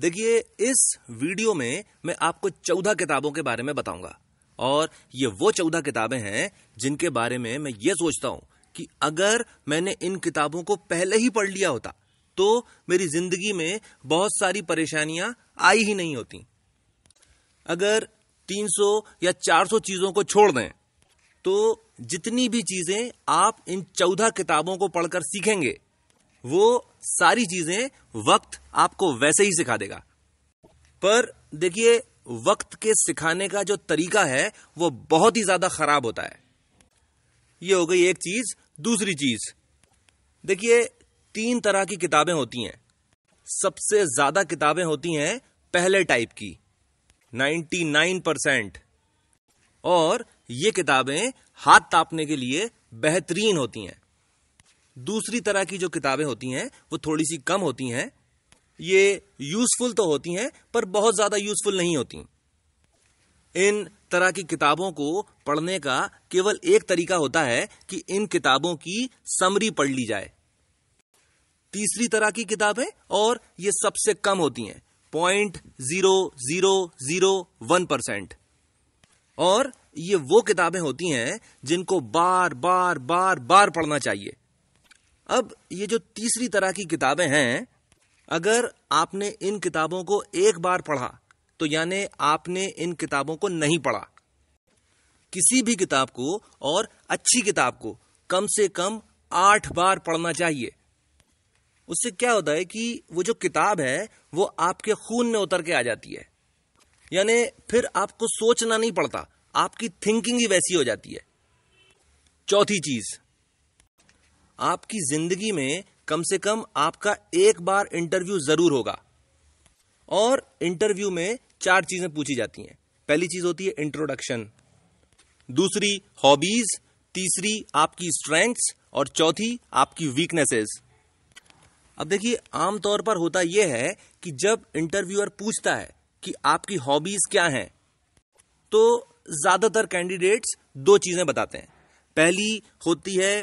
देखिए, इस वीडियो में मैं आपको चौदह किताबों के बारे में बताऊँगा। और ये वो चौदह किताबें हैं जिनके बारे में मैं ये सोचता हूँ कि अगर मैंने इन किताबों को पहले ही पढ़ लिया होता तो मेरी ज़िंदगी में बहुत सारी परेशानियाँ आई ही नहीं होती। अगर 300 या 400 चीज़ों को छोड़ दें तो जितनी भी चीज़ें आप इन चौदह किताबों को पढ़कर सीखेंगे वो सारी चीज़ें वक्त आपको वैसे ही सिखा देगा। पर देखिए, वक्त के सिखाने का जो तरीका है, वो बहुत ही ज़्यादा खराब होता है। ये हो गई एक चीज़, दूसरी चीज़। देखिए, तीन तरह की किताबें होती हैं। सबसे ज़्यादा किताबें होती हैं पहले टाइप की 99 परसेंट। और ये किताबें हाथ तापने के लिए बेहतरीन होती हैं। दूसरी तरह की जो किताबें होती हैं, वो थोड़ी सी कम होती हैं। ये यूजफुल तो होती हैं, पर बहुत ज़्यादा यूजफुल नहीं होती। इन तरह की किताबों को पढ़ने का केवल एक तरीका होता है कि इन किताबों की समरी पढ़ ली जाए। तीसरी तरह की किताबें, और ये सबसे कम होती हैं point zero zero zero one percent और ये वो किताबें होती हैं, जिनको बार बार बार बार पढ़ना चाहिए। अब ये जो तीसरी तरह की किताबें हैं, अगर आपने इन किताबों को एक बार पढ़ा तो यानी आपने इन किताबों को नहीं पढ़ा। किसी भी किताब को और अच्छी किताब को कम से कम आठ बार पढ़ना चाहिए। उससे क्या होता है कि वो जो किताब है, वो आपके खून में उतर के आ जाती है। यानी फिर आपको सोचना नहीं पड़ता, आपकी थिंकिंग ही वैसी हो जाती है। चौथी चीज़ आपकी ज़िंदगी में कम से कम आपका एक बार इंटरव्यू ज़रूर होगा। और इंटरव्यू में चार चीज़ें पूछी जाती हैं। पहली चीज़ होती है इंट्रोडक्शन दूसरी हॉबीज तीसरी, आपकी स्ट्रेंथ्स और चौथी, आपकी वीकनेसेस अब देखिए, आमतौर पर होता यह है कि जब इंटरव्यूअर पूछता है कि आपकी हॉबीज क्या हैं तो ज़्यादातर कैंडिडेट्स दो चीज़ें बताते हैं। पहली होती है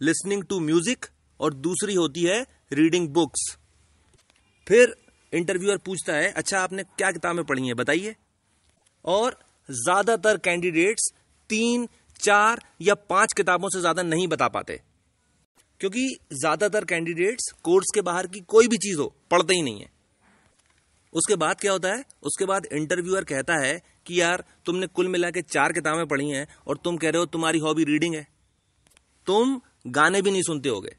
लिसनिंग टू म्यूज़िक और दूसरी होती है रीडिंग बुक्स। फिर इंटरव्यूअर पूछता है अच्छा आपने क्या किताबें पढ़ी हैं, बताइए? और ज़्यादातर कैंडिडेट्स तीन, चार या पाँच किताबों से ज़्यादा नहीं बता पाते। क्योंकि ज़्यादातर कैंडिडेट्स कोर्स के बाहर की कोई भी चीज़ हो, पढ़ते ही नहीं है। उसके बाद क्या होता है? उसके बाद इंटरव्यूअर कहता है कि, यार, तुमने कुल मिला के चार किताबें पढ़ी हैं और तुम कह रहे हो तुम्हारी हॉबी रीडिंग है। तुम गाने भी नहीं सुनते होगे।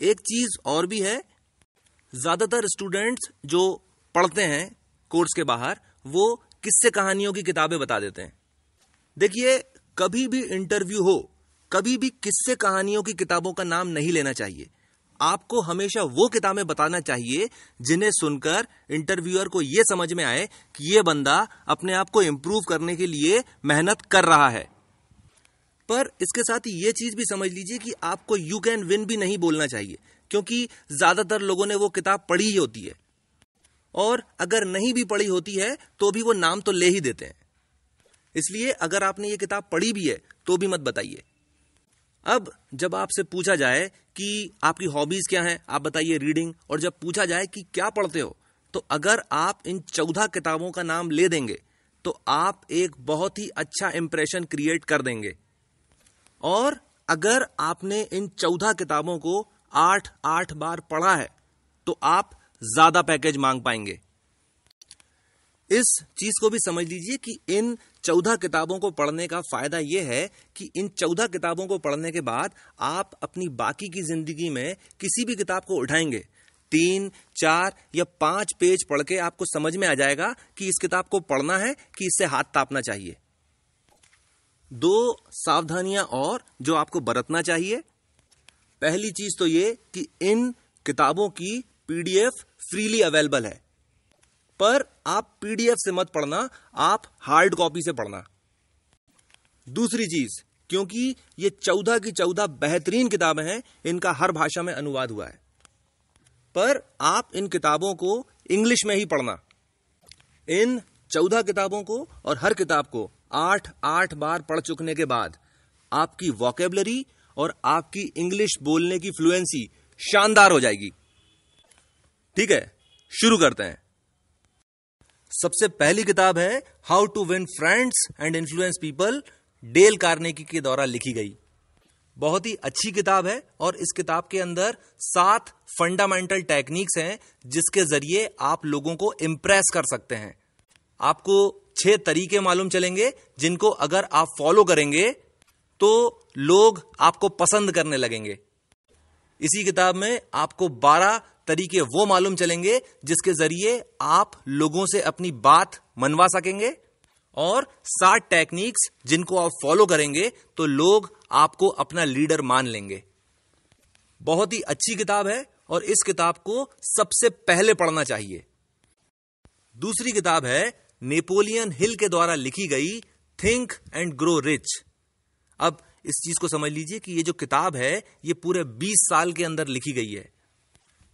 एक चीज़ और भी है, ज़्यादातर स्टूडेंट्स जो पढ़ते हैं कोर्स के बाहर, वो किस्से कहानियों की किताबें बता देते हैं। देखिए, कभी भी इंटरव्यू हो, कभी भी किस्से कहानियों की किताबों का नाम नहीं लेना चाहिए। आपको हमेशा वो किताबें बताना चाहिए, जिन्हें सुनकर इंटरव्यूअर को यह समझ में आए कि यह बंदा अपने आप को इंप्रूव करने के लिए मेहनत कर रहा है। पर इसके साथ ये चीज़ भी समझ लीजिए कि आपको यू कैन विन भी नहीं बोलना चाहिए, क्योंकि ज़्यादातर लोगों ने वो किताब पढ़ी ही होती है। और अगर नहीं भी पढ़ी होती है तो भी वो नाम तो ले ही देते हैं। इसलिए अगर आपने ये किताब पढ़ी भी है तो भी मत बताइए। अब जब आपसे पूछा जाए कि आपकी हॉबीज क्या हैं, आप बताइए रीडिंग, और जब पूछा जाए कि क्या पढ़ते हो तो अगर आप इन चौदह किताबों का नाम ले देंगे तो आप एक बहुत ही अच्छा इंप्रेशन क्रिएट कर देंगे। और अगर आपने इन चौदह किताबों को आठ आठ बार पढ़ा है तो आप ज़्यादा पैकेज मांग पाएँगे। इस चीज़ को भी समझ लीजिए कि इन चौदह किताबों को पढ़ने का फ़ायदा यह है कि इन चौदह किताबों को पढ़ने के बाद आप अपनी बाकी की ज़िंदगी में किसी भी किताब को उठाएँगे। तीन, चार या पाँच पेज पढ़ के आपको समझ में आ जाएगा कि इस किताब को पढ़ना है कि इससे हाथ तापना चाहिए। दो सावधानियाँ और जो आपको बरतना चाहिए। पहली चीज़ तो ये कि इन किताबों की पीडीएफ फ्रीली अवेलेबल है। पर आप पीडीएफ से मत पढ़ना, आप हार्ड कॉपी से पढ़ना। दूसरी चीज़, क्योंकि ये चौदह की चौदह बेहतरीन किताबें हैं, इनका हर भाषा में अनुवाद हुआ है। पर आप इन किताबों को इंग्लिश में ही पढ़ना। इन चौदह किताबों को और हर किताब को आठ आठ बार पढ़ चुकने के बाद आपकी वॉकेबलरी और आपकी इंग्लिश बोलने की फ्लुएंसी शानदार हो जाएगी। ठीक है? शुरू करते हैं। सबसे पहली किताब है how to win friends and influence people Dale Carnegie के द्वारा लिखी गई। बहुत ही अच्छी किताब है और इस किताब के अंदर सात फंडामेंटल टेक्निक्स हैं जिसके ज़रिए आप लोगों को इंप्रेस कर सकते हैं। आपको छह तरीके मालूम चलेंगे, जिनको अगर आप फॉलो करेंगे तो लोग आपको पसंद करने लगेंगे। इसी किताब में आपको बारह तरीके वो मालूम चलेंगे, जिसके ज़रिए आप लोगों से अपनी बात मनवा सकेंगे और सात टेक्निक्स जिनको आप फॉलो करेंगे तो लोग आपको अपना लीडर मान लेंगे। बहुत ही अच्छी किताब है और इस किताब को सबसे पहले पढ़ना चाहिए। दूसरी किताब है नेपोलियन हिल के द्वारा लिखी गई थिंक एंड ग्रो रिच। अब इस चीज़ को समझ लीजिए कि ये जो किताब है, ये पूरे 20 साल के अंदर लिखी गई है।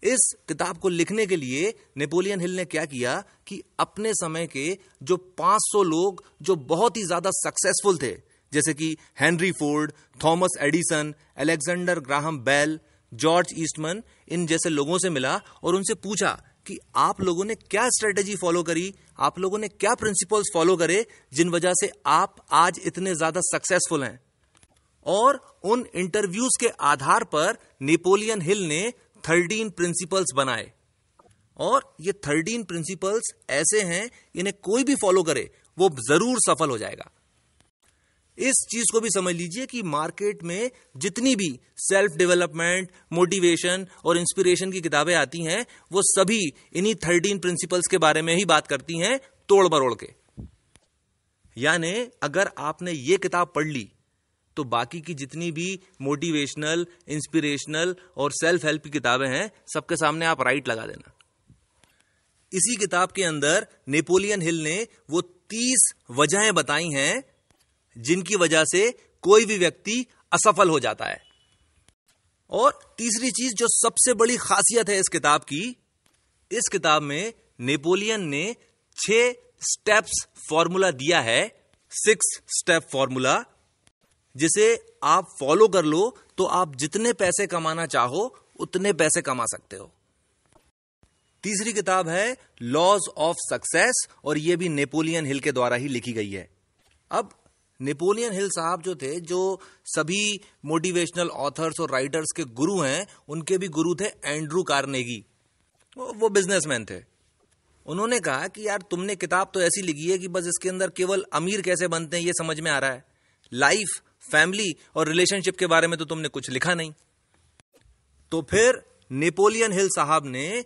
इस किताब को लिखने के लिए नेपोलियन हिल ने क्या किया कि अपने समय के जो 500 लोग जो बहुत ही ज़्यादा सक्सेसफुल थे, जैसे कि Henry Ford, Thomas Edison, Alexander Graham Bell, George Eastman, इन जैसे लोगों से मिला और उनसे पूछा कि आप लोगों ने क्या स्ट्रेटेजी फॉलो करी आप लोगों ने क्या प्रिंसिपल्स फॉलो करे जिन वजह से आप आज इतने ज़्यादा सक्सेसफुल हैं? और उन इंटरव्यूज़ के आधार पर नेपोलियन हिल ने थर्टीन प्रिंसिपल्स बनाए। और ये थर्टीन प्रिंसिपल्स ऐसे हैं, इन्हें कोई भी फॉलो करे, वो ज़रूर सफल हो जाएगा। इस चीज़ को भी समझ लीजिए कि मार्केट में जितनी भी सेल्फ डेवलपमेंट, मोटिवेशन और इंस्पिरेशन की किताबें आती हैं, वो सभी इन्हीं थर्टीन प्रिंसिपल्स के बारे में ही बात करती हैं तोड़ मरोड़ के। यानी अगर आपने ये किताब पढ़ ली तो बाकी की जितनी भी मोटिवेशनल, इंस्पिरेशनल और सेल्फ हेल्प की किताबें हैं, सबके सामने आप राइट लगा देना। इसी किताब के अंदर नेपोलियन हिल ने वो तीस वजहें बताई हैं जिनकी वजह से कोई भी व्यक्ति असफल हो जाता है। और तीसरी चीज़ जो सबसे बड़ी खासियत है इस किताब की, इस किताब में नेपोलियन ने छह स्टेप्स फॉर्मूला दिया है, सिक्स स्टेप फॉर्मूला, जिसे आप फॉलो कर लो तो आप जितने पैसे कमाना चाहो, उतने पैसे कमा सकते हो। तीसरी किताब है लॉज ऑफ़ सक्सेस और यह भी नेपोलियन हिल के द्वारा ही लिखी गई है। अब नेपोलियन हिल साहब जो थे, जो सभी मोटिवेशनल ऑथर्स और राइटर्स के गुरु हैं, उनके भी गुरु थे एंड्रू कार्नेगी। वो बिजनेसमैन थे। उन्होंने कहा कि यार, तुमने किताब तो ऐसी लिखी है कि बस इसके अंदर केवल अमीर कैसे बनते हैं, ये समझ में आ रहा है। लाइफ फैमिली और रिलेशनशिप के बारे में तो तुमने कुछ लिखा नहीं। तो फिर नेपोलियन हिल साहब ने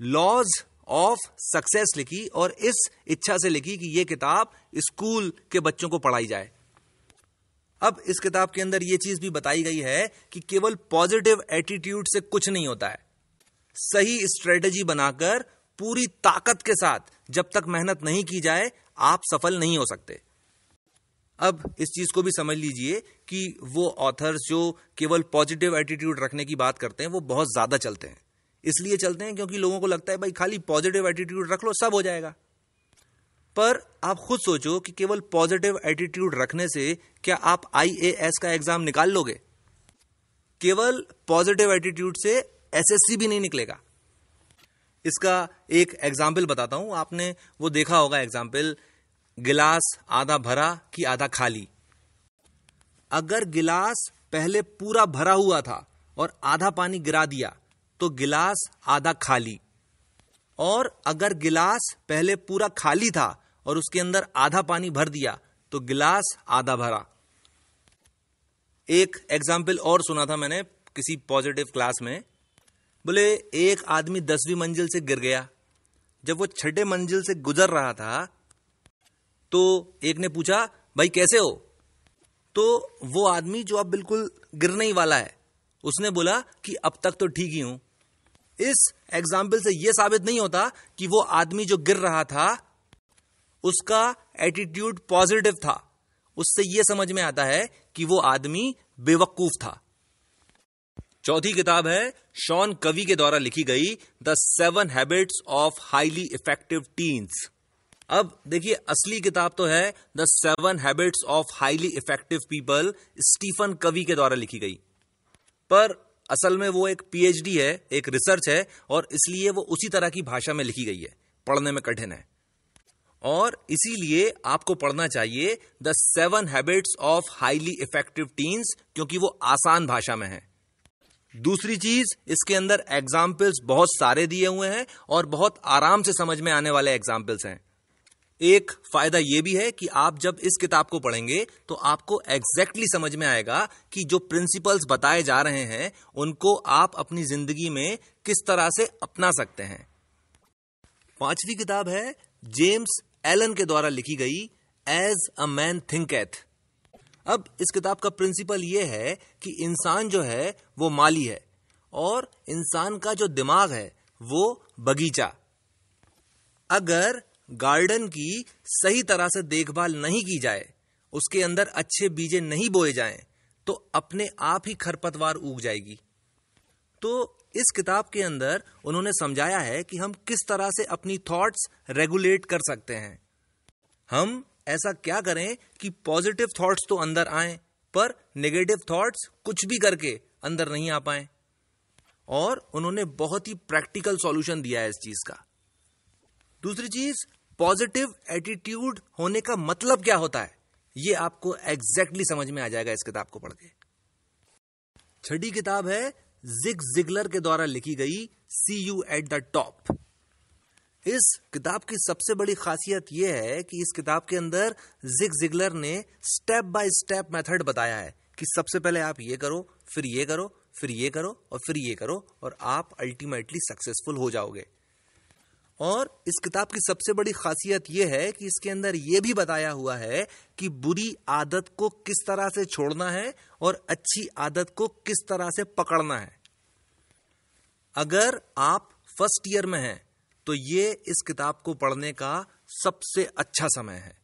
लॉज ऑफ़ सक्सेस लिखी और इस इच्छा से लिखी कि यह किताब स्कूल के बच्चों को पढ़ाई जाए। अब इस किताब के अंदर यह चीज़ भी बताई गई है कि केवल पॉजिटिव एटीट्यूड से कुछ नहीं होता है। सही स्ट्रेटजी बनाकर पूरी ताकत के साथ जब तक मेहनत नहीं की जाए, आप सफल नहीं हो सकते। अब इस चीज़ को भी समझ लीजिए कि वो ऑथर्स जो केवल पॉजिटिव एटीट्यूड रखने की बात करते हैं, वो बहुत ज़्यादा चलते हैं। इसलिए चलते हैं क्योंकि लोगों को लगता है, भाई, खाली पॉजिटिव एटीट्यूड रख लो, सब हो जाएगा. पर आप खुद सोचो कि केवल पॉजिटिव एटीट्यूड रखने से क्या आप आईएएस का एग्ज़ाम निकाल लोगे? केवल पॉजिटिव एटीट्यूड से एसएससी भी नहीं निकलेगा। इसका एक एग्ज़ाम्पल बताता हूँ। आपने वो देखा होगा एग्ज़ाम्पल गिलास आधा भरा कि आधा खाली। अगर गिलास पहले पूरा भरा हुआ था और आधा पानी गिरा दिया तो गिलास आधा खाली। और अगर गिलास पहले पूरा खाली था और उसके अंदर आधा पानी भर दिया तो गिलास आधा भरा। एक एग्ज़ाम्पल और सुना था मैंने किसी पॉजिटिव क्लास में। बोले, एक आदमी दसवीं मंजिल से गिर गया। जब वो छठे मंजिल से गुजर रहा था तो एक ने पूछा, भाई कैसे हो? तो वो आदमी जो अब बिल्कुल गिरने ही वाला है उसने बोला कि अब तक तो ठीक ही हूँ। इस एग्ज़ाम्पल से यह साबित नहीं होता कि वो आदमी जो गिर रहा था, उसका एटीट्यूड पॉजिटिव था। उससे यह समझ में आता है कि वो आदमी बेवकूफ़ था। चौथी किताब है, शॉन कवि के द्वारा लिखी गई the seven habits of highly effective teens अब देखिए, असली किताब तो है the seven habits of highly effective people Stephen Covey के द्वारा लिखी गई। पर असल में वो एक पीएचडी है, एक रिसर्च है, और इसलिए वो उसी तरह की भाषा में लिखी गई है, पढ़ने में कठिन है। और इसीलिए आपको पढ़ना चाहिए the seven habits of highly effective teens क्योंकि वो आसान भाषा में है। दूसरी चीज़, इसके अंदर एग्जाम्पल्स बहुत सारे दिए हुए हैं, और बहुत आराम से समझ में आने वाले एग्जाम्पल्स हैं। एक फ़ायदा यह भी है कि आप जब इस किताब को पढ़ेंगे तो आपको एग्जैक्टली समझ में आएगा कि जो प्रिंसिपल्स बताए जा रहे हैं, उनको आप अपनी ज़िंदगी में किस तरह से अपना सकते हैं। पांचवी किताब है जेम्स एलन के द्वारा लिखी गई एज अ मैन थिंकeth अब इस किताब का प्रिंसिपल यह है कि इंसान जो है, वो माली है, और इंसान का जो दिमाग है, वो बगीचा। अगर गार्डन की सही तरह से देखभाल नहीं की जाए उसके अंदर अच्छे बीजे नहीं बोए जाएँ, तो अपने आप ही खरपतवार उग जाएगी। तो इस किताब के अंदर उन्होंने समझाया है कि हम किस तरह से अपनी थॉट्स रेगुलेट कर सकते हैं। हम ऐसा क्या करें कि पॉजिटिव थॉट्स तो अंदर आए पर नेगेटिव थॉट्स कुछ भी करके अंदर नहीं आ पाए। और उन्होंने बहुत ही प्रैक्टिकल सॉल्यूशन दिया है इस चीज़ का। दूसरी चीज़ पॉजिटिव एटीट्यूड होने का मतलब क्या होता है? ये आपको एग्जैक्टली exactly समझ में आ जाएगा इस किताब को पढ़ के। छठी किताब है जिग जिगलर के द्वारा लिखी गई see you at the top इस किताब की सबसे बड़ी खासियत यह है कि इस किताब के अंदर जिग जिगलर ने स्टेप बाय स्टेप मेथड बताया है कि सबसे पहले आप ये करो, फिर ये करो, फिर ये करो और फिर ये करो और आप अल्टीमेटली सक्सेसफुल हो जाओगे। और इस किताब की सबसे बड़ी खासियत यह है कि इसके अंदर यह भी बताया हुआ है कि बुरी आदत को किस तरह से छोड़ना है और अच्छी आदत को किस तरह से पकड़ना है। अगर आप फ़र्स्ट ईयर में हैं तो ये इस किताब को पढ़ने का सबसे अच्छा समय है।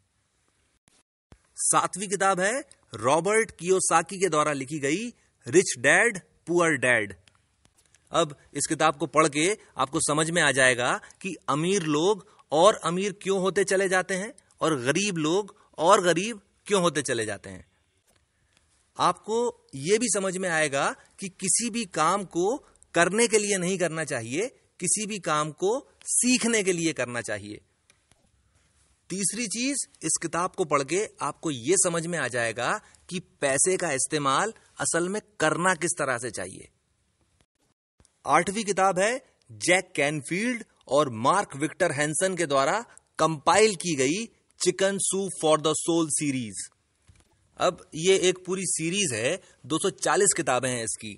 सातवीं किताब है रॉबर्ट कियोसाकी के द्वारा लिखी गई, रिच डैड, पुअर डैड। अब इस किताब को पढ़ के आपको समझ में आ जाएगा कि अमीर लोग और अमीर क्यों होते चले जाते हैं और गरीब लोग और गरीब क्यों होते चले जाते हैं। आपको यह भी समझ में आएगा कि किसी भी काम को करने के लिए नहीं करना चाहिए, किसी भी काम को सीखने के लिए करना चाहिए। तीसरी चीज़ इस किताब को पढ़ के आपको यह समझ में आ जाएगा कि पैसे का इस्तेमाल असल में करना किस तरह से चाहिए। आठवीं किताब है, जैक कैनफील्ड और मार्क विक्टर हैंसन के द्वारा कंपाइल की गई chicken soup for the soul series. अब ये एक पूरी सीरीज़ है 240 किताबें हैं इसकी।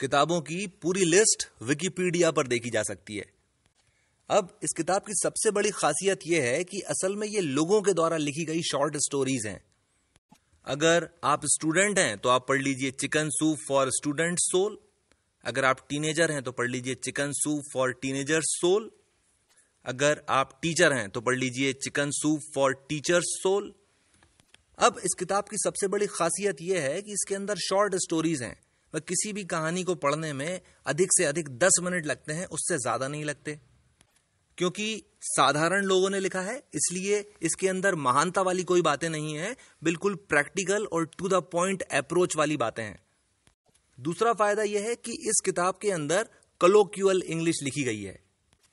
किताबों की पूरी लिस्ट विकिपीडिया पर देखी जा सकती है। अब इस किताब की सबसे बड़ी खासियत यह है कि असल में ये लोगों के द्वारा लिखी गई शॉर्ट स्टोरीज हैं। अगर आप स्टूडेंट हैं तो आप पढ़ लीजिए chicken soup for student soul. अगर आप टीनेजर हैं तो पढ़ लीजिए chicken soup for teenager soul अगर आप टीचर हैं तो पढ़ लीजिए chicken soup for teacher soul अब इस किताब की सबसे बड़ी खासियत यह है कि इसके अंदर शॉर्ट स्टोरीज हैं। वह किसी भी कहानी को पढ़ने में अधिक से अधिक दस मिनट लगते हैं, उससे ज़्यादा नहीं लगते। क्योंकि साधारण लोगों ने लिखा है, इसलिए इसके अंदर महानता वाली कोई बातें नहीं है, बिल्कुल प्रैक्टिकल और टू द पॉइंट अप्रोच वाली बातें हैं। दूसरा फ़ायदा यह है कि इस किताब के अंदर कलोक्यूअल इंग्लिश लिखी गई है,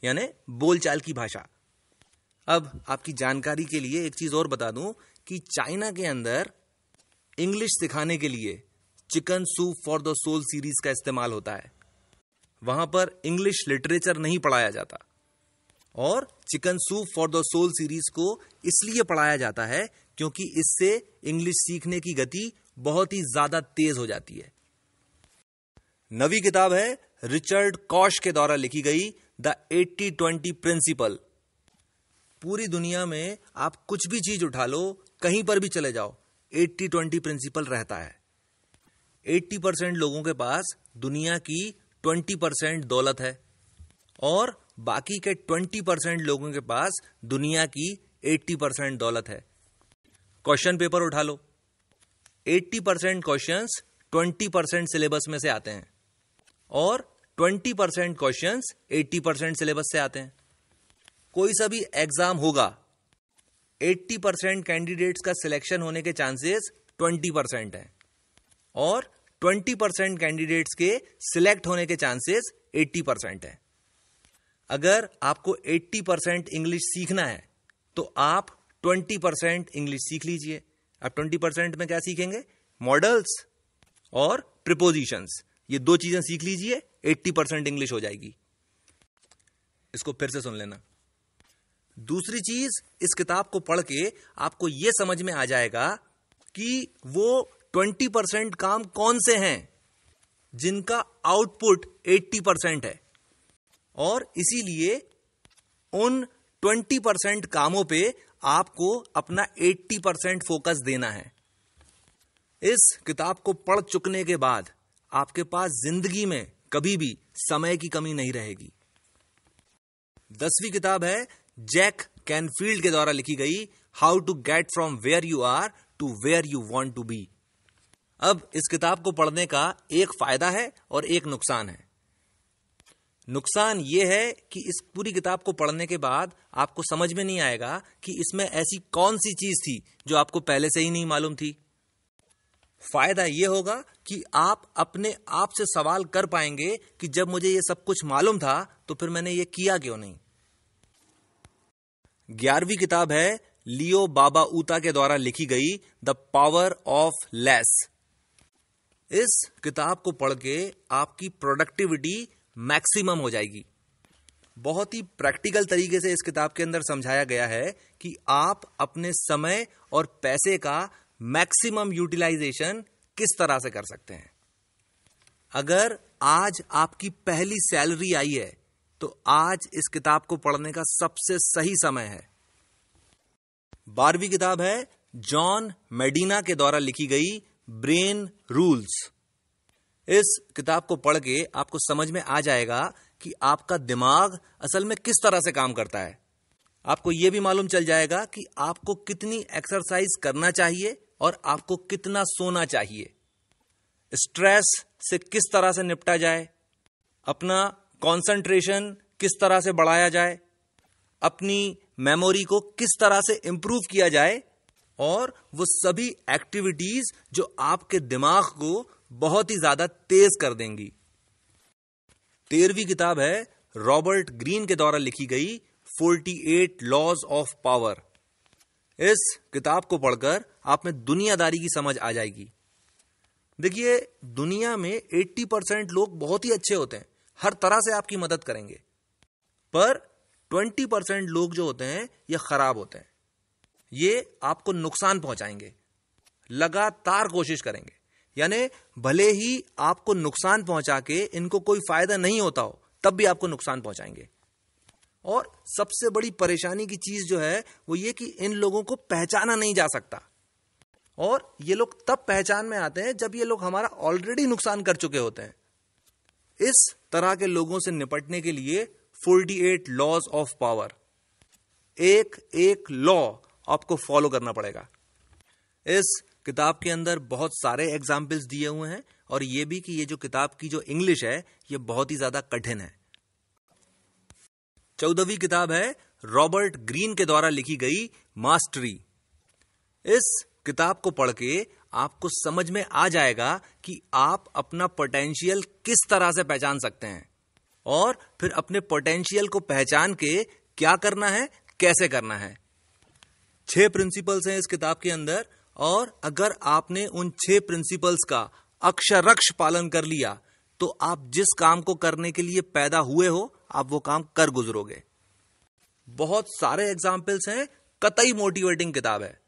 यानी बोलचाल की भाषा। अब आपकी जानकारी के लिए एक चीज़ और बता दूँ कि चाइना के अंदर इंग्लिश सिखाने के लिए chicken soup for the soul series का इस्तेमाल होता है। वहाँ पर इंग्लिश लिटरेचर नहीं पढ़ाया जाता और chicken soup for the soul series को इसलिए पढ़ाया जाता है क्योंकि इससे इंग्लिश सीखने की गति बहुत ही ज़्यादा तेज हो जाती है। नवी किताब है, रिचर्ड कॉश के द्वारा लिखी गई द एट्टी ट्वेंटी प्रिंसिपल। पूरी दुनिया में आप कुछ भी चीज़ उठा लो, कहीं पर भी चले जाओ, एट्टी ट्वेंटी प्रिंसिपल रहता है। 80 परसेंट लोगों के पास दुनिया की 20 परसेंट दौलत है और बाकी के 20 परसेंट लोगों के पास दुनिया की 80 परसेंट दौलत है। क्वेश्चन पेपर उठा लो। 80 परसेंट क्वेश्चन 20 परसेंट सिलेबस में से आते हैं। और 20 परसेंट क्वेश्चन 80 परसेंट सिलेबस से आते हैं। कोई सा भी एग्ज़ाम होगा 80 परसेंट कैंडिडेट्स का सिलेक्शन होने के चांसेस 20 परसेंट है और ट्वेंटी परसेंट कैंडिडेट्स के सिलेक्ट होने के चांसेस एट्टी परसेंट है। अगर आपको एट्टी परसेंट इंग्लिश सीखना है तो आप ट्वेंटी परसेंट इंग्लिश सीख लीजिए। आप ट्वेंटी परसेंट में क्या सीखेंगे? मॉडल्स और प्रिपोजिशंस। ये दो चीज़ें सीख लीजिए, एट्टी परसेंट इंग्लिश हो जाएगी। इसको फिर से सुन लेना। दूसरी चीज़, इस किताब को पढ़ के आपको यह समझ में आ जाएगा कि वो ट्वेंटी परसेंट काम कौन से हैं, जिनका आउटपुट एट्टी परसेंट है। और इसीलिए उन ट्वेंटी परसेंट कामों पे आपको अपना एट्टी परसेंट फोकस देना है। इस किताब को पढ़ चुकने के बाद आपके पास ज़िंदगी में कभी भी समय की कमी नहीं रहेगी। दसवीं किताब है, जैक कैनफील्ड के द्वारा लिखी गई how to get from where you are to where you want to be अब इस किताब को पढ़ने का एक फ़ायदा है और एक नुकसान है। नुकसान यह है कि इस पूरी किताब को पढ़ने के बाद आपको समझ में नहीं आएगा कि इसमें ऐसी कौन सी चीज़ थी जो आपको पहले से ही नहीं मालूम थी। फ़ायदा यह होगा कि आप अपने आप से सवाल कर पाएँगे कि जब मुझे यह सब कुछ मालूम था तो फिर मैंने ये किया क्यों नहीं? ग्यारहवीं किताब है लियो बाबा ऊता के द्वारा लिखी गई द पावर ऑफ़ लेस। इस किताब को पढ़ के आपकी प्रोडक्टिविटी मैक्सिमम हो जाएगी। बहुत ही प्रैक्टिकल तरीके से इस किताब के अंदर समझाया गया है कि आप अपने समय और पैसे का मैक्सिमम यूटिलाइजेशन किस तरह से कर सकते हैं? अगर आज आपकी पहली सैलरी आई है तो आज इस किताब को पढ़ने का सबसे सही समय है। बारहवीं किताब है, जॉन मेडिना के द्वारा लिखी गई ब्रेन रूल्स। इस किताब को पढ़ के आपको समझ में आ जाएगा कि आपका दिमाग असल में किस तरह से काम करता है। आपको यह भी मालूम चल जाएगा कि आपको कितनी एक्सरसाइज करना चाहिए और आपको कितना सोना चाहिए। स्ट्रेस से किस तरह से निपटा जाए, अपना कंसंट्रेशन किस तरह से बढ़ाया जाए, अपनी मेमोरी को किस तरह से इंप्रूव किया जाए, और वो सभी एक्टिविटीज़ जो आपके दिमाग को बहुत ही ज़्यादा तेज कर देंगी। तेरहवीं किताब है, रॉबर्ट ग्रीन के द्वारा लिखी गई 48 लॉज ऑफ़ पावर। इस किताब को पढ़कर आप में दुनियादारी की समझ आ जाएगी। देखिए, दुनिया में 80 परसेंट लोग बहुत ही अच्छे होते हैं, हर तरह से आपकी मदद करेंगे। पर ट्वेंटी परसेंट लोग जो होते हैं, ये खराब होते हैं। ये आपको नुकसान पहुंचाएँगे। लगातार कोशिश करेंगे। यानी भले ही आपको नुकसान पहुँचा के इनको कोई फ़ायदा नहीं होता हो, तब भी आपको नुकसान पहुंचाएँगे। और सबसे बड़ी परेशानी की चीज़ जो है, वो ये कि इन लोगों को पहचाना नहीं जा सकता। और ये लोग तब पहचान में आते हैं जब ये लोग हमारा ऑलरेडी नुकसान कर चुके होते हैं। इस तरह के लोगों से निपटने के लिए 48 लॉज ऑफ़ पावर एक एक लॉ आपको फॉलो करना पड़ेगा। इस किताब के अंदर बहुत सारे एग्जाम्पल्स दिए हुए हैं और यह भी कि ये जो किताब की जो इंग्लिश है, ये बहुत ही ज़्यादा कठिन है। चौदहवीं किताब है, रॉबर्ट ग्रीन के द्वारा लिखी गई मास्टरी। इस किताब को पढ़ के आपको समझ में आ जाएगा कि आप अपना पोटेंशियल किस तरह से पहचान सकते हैं और फिर अपने पोटेंशियल को पहचान के क्या करना है, कैसे करना है। छह प्रिंसिपल्स हैं इस किताब के अंदर और अगर आपने उन छह प्रिंसिपल्स का अक्षरक्ष पालन कर लिया तो आप जिस काम को करने के लिए पैदा हुए हो आप वो काम कर गुजरोगे। बहुत सारे एग्जाम्पल्स हैं, कतई मोटिवेटिंग किताब है।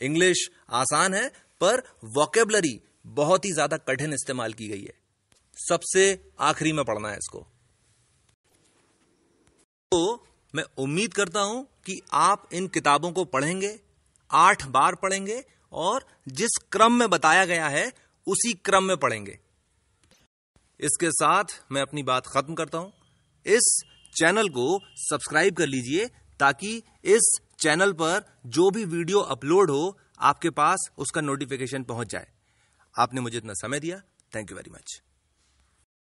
इंग्लिश आसान है, पर वॉकेबलरी बहुत ही ज़्यादा कठिन इस्तेमाल की गई है। सबसे आखिरी में पढ़ना है इसको। तो मैं उम्मीद करता हूँ कि आप इन किताबों को पढ़ेंगे, आठ बार पढ़ेंगे, और जिस क्रम में बताया गया है, उसी क्रम में पढ़ेंगे। इसके साथ मैं अपनी बात खत्म करता हूँ। इस चैनल को सब्सक्राइब कर लीजिए ताकि इस चैनल पर जो भी वीडियो अपलोड हो, आपके पास उसका नोटिफिकेशन पहुँच जाए। आपने मुझे इतना समय दिया। Thank you very much